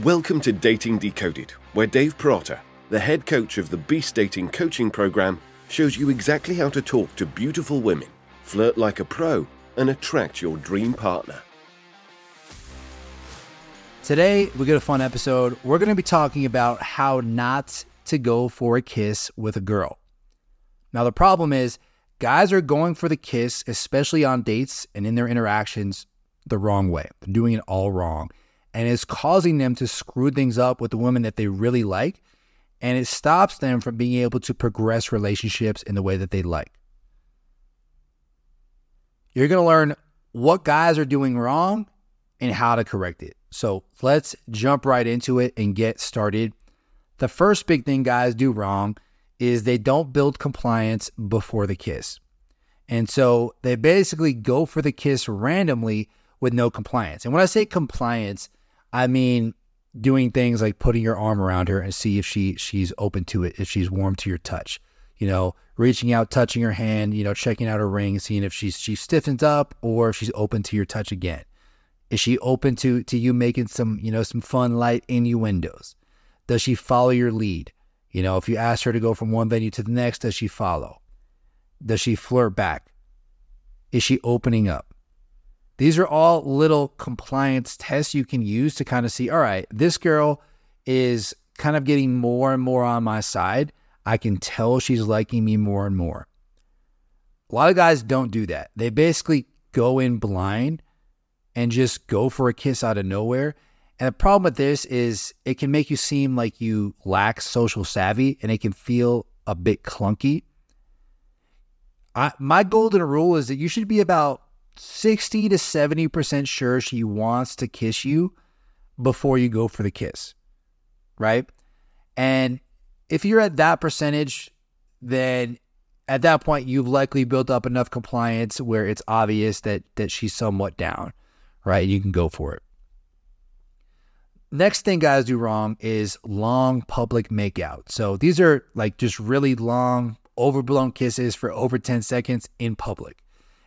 Welcome to Dating Decoded, where Dave Peralta, the head coach of the Beast Dating Coaching Program, shows you exactly how to talk to beautiful women, flirt like a pro, and attract your dream partner. Today, we got a fun episode. We're going to be talking about how not to go for a kiss with a girl. Now, the problem is, guys are going for the kiss, especially on dates and in their interactions, the wrong way. They're doing it all wrong and it's causing them to screw things up with the women that they really like. And it stops them from being able to progress relationships in the way that they like. You're going to learn what guys are doing wrong and how to correct it. So let's jump right into it and get started. The first big thing guys do wrong is they don't build compliance before the kiss. And so they basically go for the kiss randomly with no compliance. And when I say compliance, I mean, doing things like putting your arm around her and see if she she's open to it, if she's warm to your touch. You know, reaching out, touching her hand, you know, checking out her ring, seeing if she's she stiffens up or if she's open to your touch again. Is she open to to you making some, you know, some fun light innuendos? Does she follow your lead? You know, if you ask her to go from one venue to the next, does she follow? Does she flirt back? Is she opening up? These are all little compliance tests you can use to kind of see all right, this girl is kind of getting more and more on my side. I can tell she's liking me more and more. A lot of guys don't do that. They basically go in blind and just go for a kiss out of nowhere. And the problem with this is it can make you seem like you lack social savvy and it can feel a bit clunky. I, my golden rule is that you should be about 60 to 70% sure she wants to kiss you before you go for the kiss. Right? And if you're at that percentage, then at that point you've likely built up enough compliance where it's obvious that that she's somewhat down, right? You can go for it. Next thing guys do wrong is long public makeout. So these are like just really long overblown kisses for over 10 seconds in public.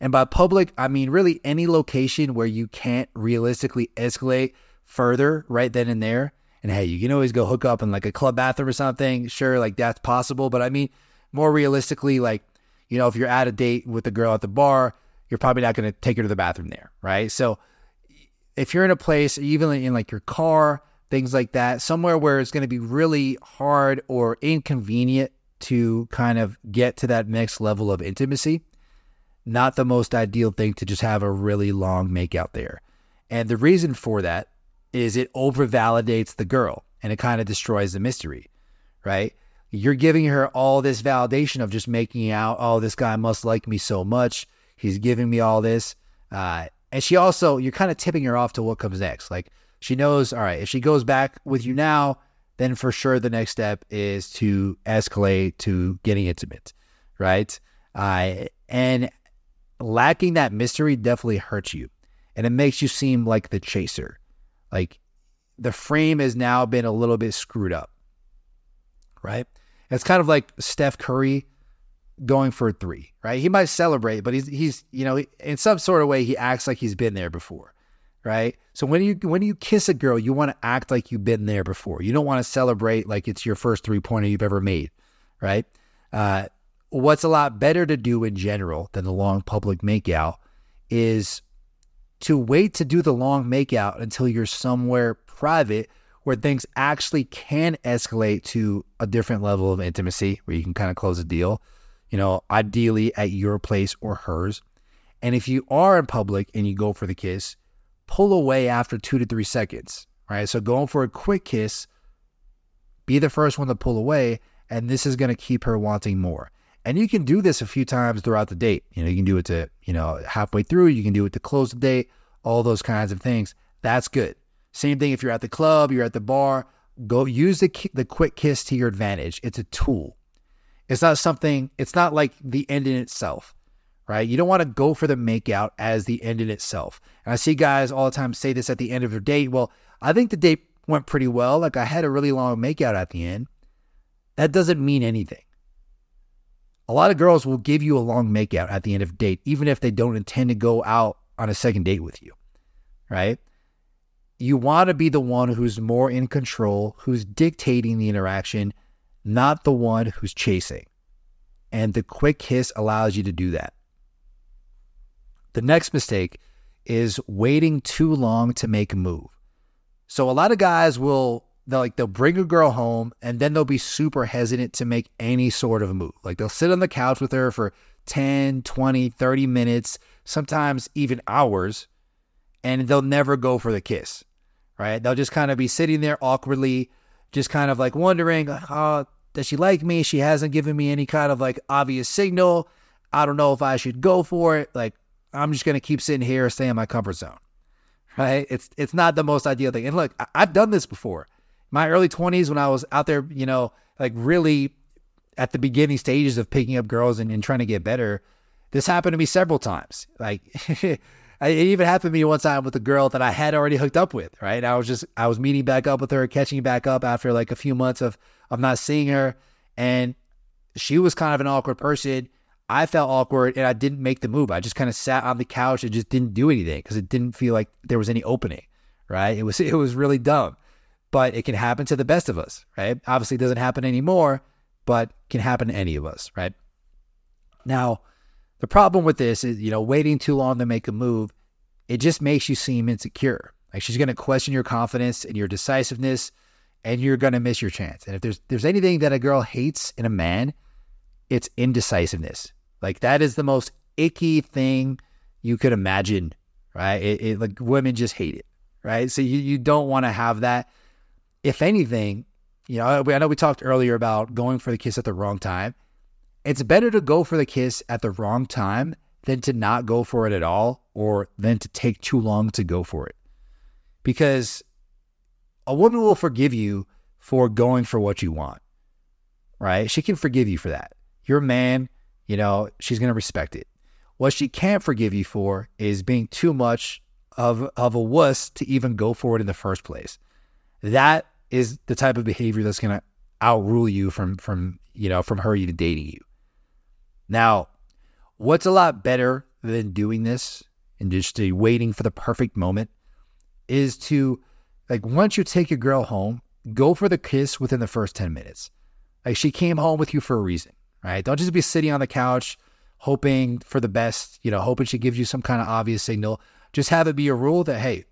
And by public, I mean really any location where you can't realistically escalate further right then and there. And hey, you can always go hook up in like a club bathroom or something. Sure, like that's possible. But I mean, more realistically, like, you know, if you're at a date with a girl at the bar, you're probably not going to take her to the bathroom there. Right. So if you're in a place, even in like your car, things like that, somewhere where it's going to be really hard or inconvenient to kind of get to that next level of intimacy, not the most ideal thing to just have a really long makeout there. And the reason for that is it over validates the girl and it kind of destroys the mystery, right? You're giving her all this validation of just making out, oh, this guy must like me so much. He's giving me all this. Uh, and she also, you're kind of tipping her off to what comes next. Like she knows, all right, if she goes back with you now, then for sure the next step is to escalate to getting intimate, right? Uh, and lacking that mystery definitely hurts you and it makes you seem like the chaser. Like the frame has now been a little bit screwed up, right? It's kind of like Steph Curry going for a three, right? He might celebrate, but he's he's you know in some sort of way he acts like he's been there before, right? So when you when you kiss a girl, you want to act like you've been there before. You don't want to celebrate like it's your first three pointer you've ever made, right? Uh, what's a lot better to do in general than the long public makeout is to wait to do the long makeout until you're somewhere private where things actually can escalate to a different level of intimacy where you can kind of close a deal, you know, ideally at your place or hers. And if you are in public and you go for the kiss, pull away after two to three seconds, right? So going for a quick kiss, be the first one to pull away, and this is going to keep her wanting more. And you can do this a few times throughout the date. You know, you can do it to, you know, halfway through, you can do it to close the date, all those kinds of things. That's good. Same thing if you're at the club, you're at the bar, go use the the quick kiss to your advantage. It's a tool. It's not something, it's not like the end in itself, right? You don't want to go for the makeout as the end in itself. And I see guys all the time say this at the end of their date. Well, I think the date went pretty well. Like I had a really long makeout at the end. That doesn't mean anything. A lot of girls will give you a long makeout at the end of date, even if they don't intend to go out on a second date with you, right? you want to be the one who's more in control, who's dictating the interaction, not the one who's chasing. And the quick kiss allows you to do that. The next mistake is waiting too long to make a move. So a lot of guys will they'll like they'll bring a girl home and then they'll be super hesitant to make any sort of move. Like they'll sit on the couch with her for 10, 20, 30 minutes, sometimes even hours, and they'll never go for the kiss. Right? They'll just kind of be sitting there awkwardly, just kind of like wondering, oh, does she like me? She hasn't given me any kind of like obvious signal. I don't know if I should go for it. Like I'm just gonna keep sitting here, stay in my comfort zone. Right? It's it's not the most ideal thing. And look, I've done this before. My early 20s when I was out there, you know, like really at the beginning stages of picking up girls and, and trying to get better. This happened to me several times. Like it even happened to me one time with a girl that I had already hooked up with, right? I was just I was meeting back up with her, catching back up after like a few months of of not seeing her. And she was kind of an awkward person. I felt awkward and I didn't make the move. I just kind of sat on the couch and just didn't do anything because it didn't feel like there was any opening, right? It was it was really dumb. But it can happen to the best of us, right? Obviously it doesn't happen anymore, but can happen to any of us, right? Now, the problem with this is, you know, waiting too long to make a move, it just makes you seem insecure. Like she's going to question your confidence and your decisiveness and you're going to miss your chance. And if there's there's anything that a girl hates in a man, it's indecisiveness. Like that is the most icky thing you could imagine, right? It, it like women just hate it, right? So you, you don't want to have that. If anything, you know, I know we talked earlier about going for the kiss at the wrong time. It's better to go for the kiss at the wrong time than to not go for it at all or than to take too long to go for it. Because a woman will forgive you for going for what you want, right? She can forgive you for that. You're a man, you know, she's going to respect it. What she can't forgive you for is being too much of, of a wuss to even go for it in the first place. That is the type of behavior that's going to outrule you from, from, you know, from her even dating you. Now, what's a lot better than doing this and just waiting for the perfect moment is to like once you take your girl home, go for the kiss within the first 10 minutes. Like she came home with you for a reason, right? Don't just be sitting on the couch hoping for the best, you know, hoping she gives you some kind of obvious signal. Just have it be a rule that, hey,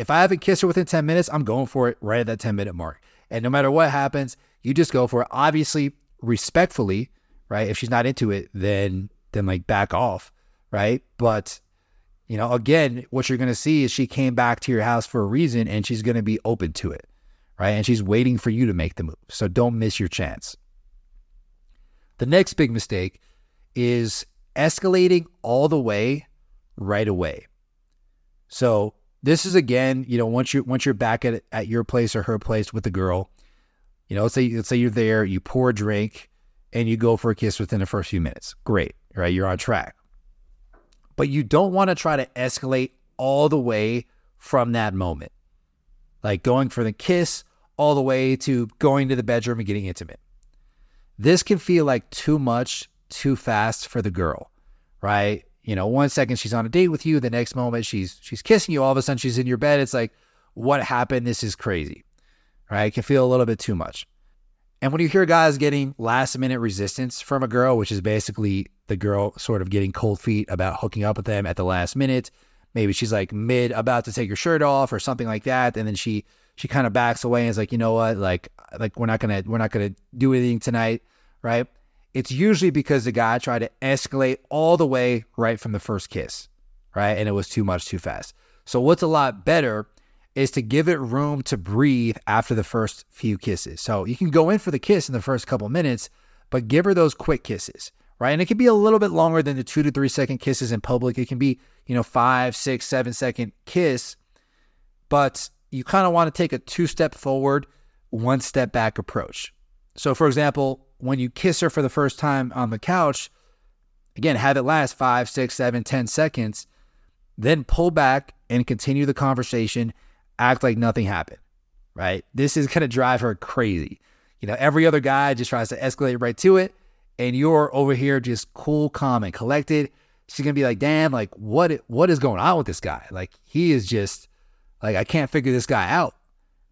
if I haven't kissed her within 10 minutes, I'm going for it right at that 10 minute mark. And no matter what happens, you just go for it. Obviously, respectfully, right? If she's not into it, then then like back off, right? But you know, again, what you're going to see is she came back to your house for a reason and she's going to be open to it, right? And she's waiting for you to make the move. So don't miss your chance. The next big mistake is escalating all the way right away. So this is again, you know, once you once you're back at at your place or her place with the girl, you know, let's say let's say you're there, you pour a drink, and you go for a kiss within the first few minutes. Great, right? You're on track but you don't want to try to escalate all the way from that moment. Like going for the kiss all the way to going to the bedroom and getting intimate. This can feel like too much, too fast for the girl, right? You know, one second she's on a date with you, the next moment she's she's kissing you, all of a sudden she's in your bed. It's like, what happened? This is crazy. Right? It can feel a little bit too much. And when you hear guys getting last minute resistance from a girl, which is basically the girl sort of getting cold feet about hooking up with them at the last minute, maybe she's like mid about to take her shirt off or something like that, and then she she kind of backs away and is like, you know what, like like we're not gonna we're not gonna do anything tonight, right? It's usually because the guy tried to escalate all the way right from the first kiss, right? And it was too much too fast. So what's a lot better is to give it room to breathe after the first few kisses. So you can go in for the kiss in the first couple minutes, but give her those quick kisses, right? And it can be a little bit longer than the two to three second kisses in public. It can be, you know, five, six, seven second kiss, but you kind of want to take a two step forward, one step back approach. So, for example, when you kiss her for the first time on the couch, again, have it last five, six, seven, ten seconds, then pull back and continue the conversation act like nothing happened, right? This is going to drive her crazy. You know, every other guy just tries to escalate right to it, and you're over here just cool, calm, and collected. She's gonna be like, "Damn, like what? What is going on with this guy? Like he is just Like, I can't figure this guy out.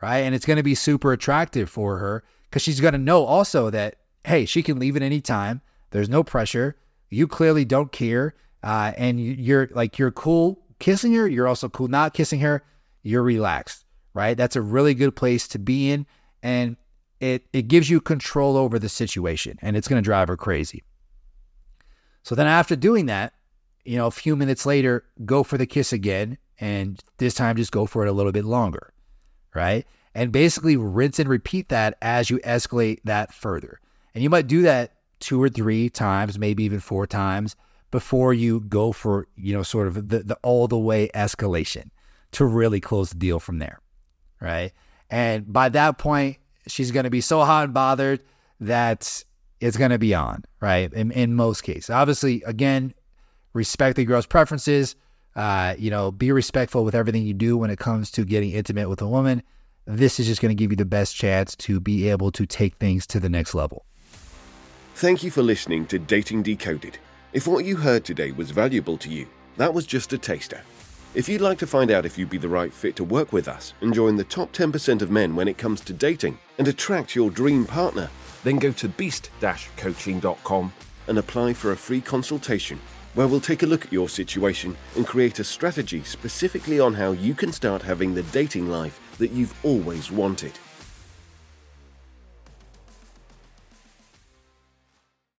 Right. And it's to be super attractive for her because she's to know also that, hey, she can leave at any time. There's no pressure. You clearly don't care. Uh, and you're like, you're cool kissing her. You're also cool not kissing her. You're relaxed. Right. That's a really good place to be in. And it, it gives you control over the situation and it's going to drive her crazy. So then after doing that, you know, a few minutes later, go for the kiss again. And this time just go for it a little bit longer. Right. And basically rinse and repeat that as you escalate that further. And you might do that two or three times, maybe even four times before you go for, you know, sort of the, the all the way escalation to really close the deal from there. Right. And by that point, she's going to be so hot and bothered that it's going to be on, right? In, in most cases. Obviously, again, respect the girl's preferences. Uh, you know, be respectful with everything you do when it comes to getting intimate with a woman. This is just going to give you the best chance to be able to take things to the next level. Thank you for listening to Dating Decoded. If what you heard today was valuable to you, that was just a taster. If you'd like to find out if you'd be the right fit to work with us and join the top 10% of men when it comes to dating and attract your dream partner, then go to beast coaching.com and apply for a free consultation where we'll take a look at your situation and create a strategy specifically on how you can start having the dating life that you've always wanted.